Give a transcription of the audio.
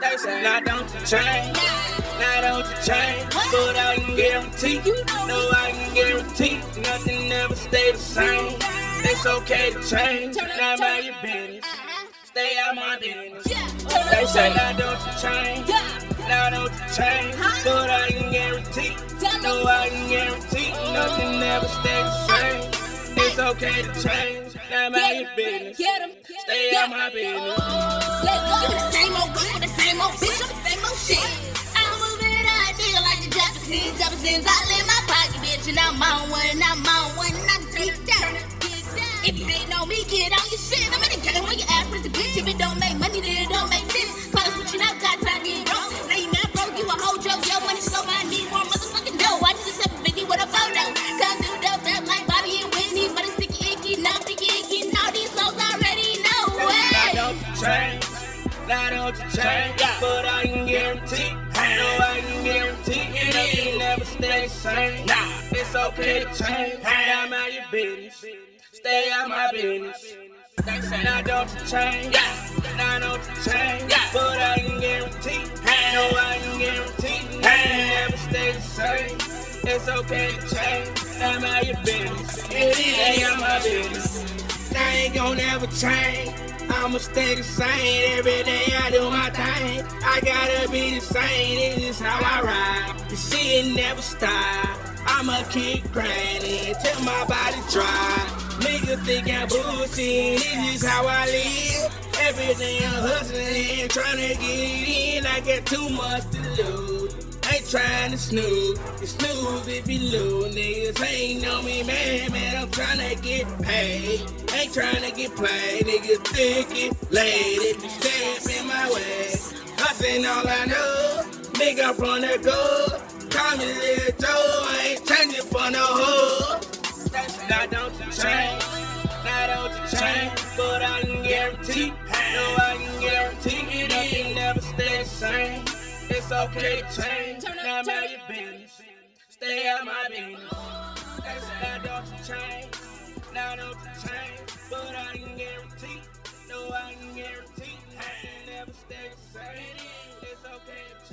They say, now don't you change, now don't you change, but I can guarantee, no I can guarantee, nothing ever stay the same. It's okay to change, now mind your business, stay out my business. They say, now don't you change, now don't you change, but I can guarantee, no I can guarantee, nothing ever stay the same. It's okay to change, now mind your business, stay out my business. Let's go. You the same old with the same old bitch on the same old shit. I'm moving out, nigga, like the Jeffersons. Jeffersons all in my pocket, bitch, and I'm on one, I'm on one, and I'm deep down. If you ain't know me, get on your shit. I'm in the ghetto when your ass is a bitch. If it don't make money, then it don't make sense. Change, now don't you change, but I can guarantee, no I can guarantee, nothing never stay the same. Nah, it's okay to change, now mind your business, stay out my business. Now don't you change, now don't you change, but I can guarantee, no I can guarantee, nothing never stay the same. It's okay to change, now mind your business, stay out my business. I ain't gonna ever change. I'ma stay the same every day. I do my thing. I gotta be the same. This is how I ride. The shit never stop. I'ma keep grinding till my body dry. Niggas think I'm bullshit. This is how I live. Every day I'm hustling, trying to get in. I got too much to lose. Ain't trying to snooze. You snooze if you lose. Niggas ain't know me, man. Man, I'm trying to get paid. Ain't trying to get played. Niggas thinking late. If you step in my way, hustling all I know. Nigga from the good. Call me Lil Joe. I ain't changing for no hoe. Now don't you change. Now don't you change. But I can guarantee. It's okay to change. Now mind your business. Stay out my business. Now don't you change. Now don't you change. But I can guarantee. No, I can guarantee. Nothing never stay the same. It's okay to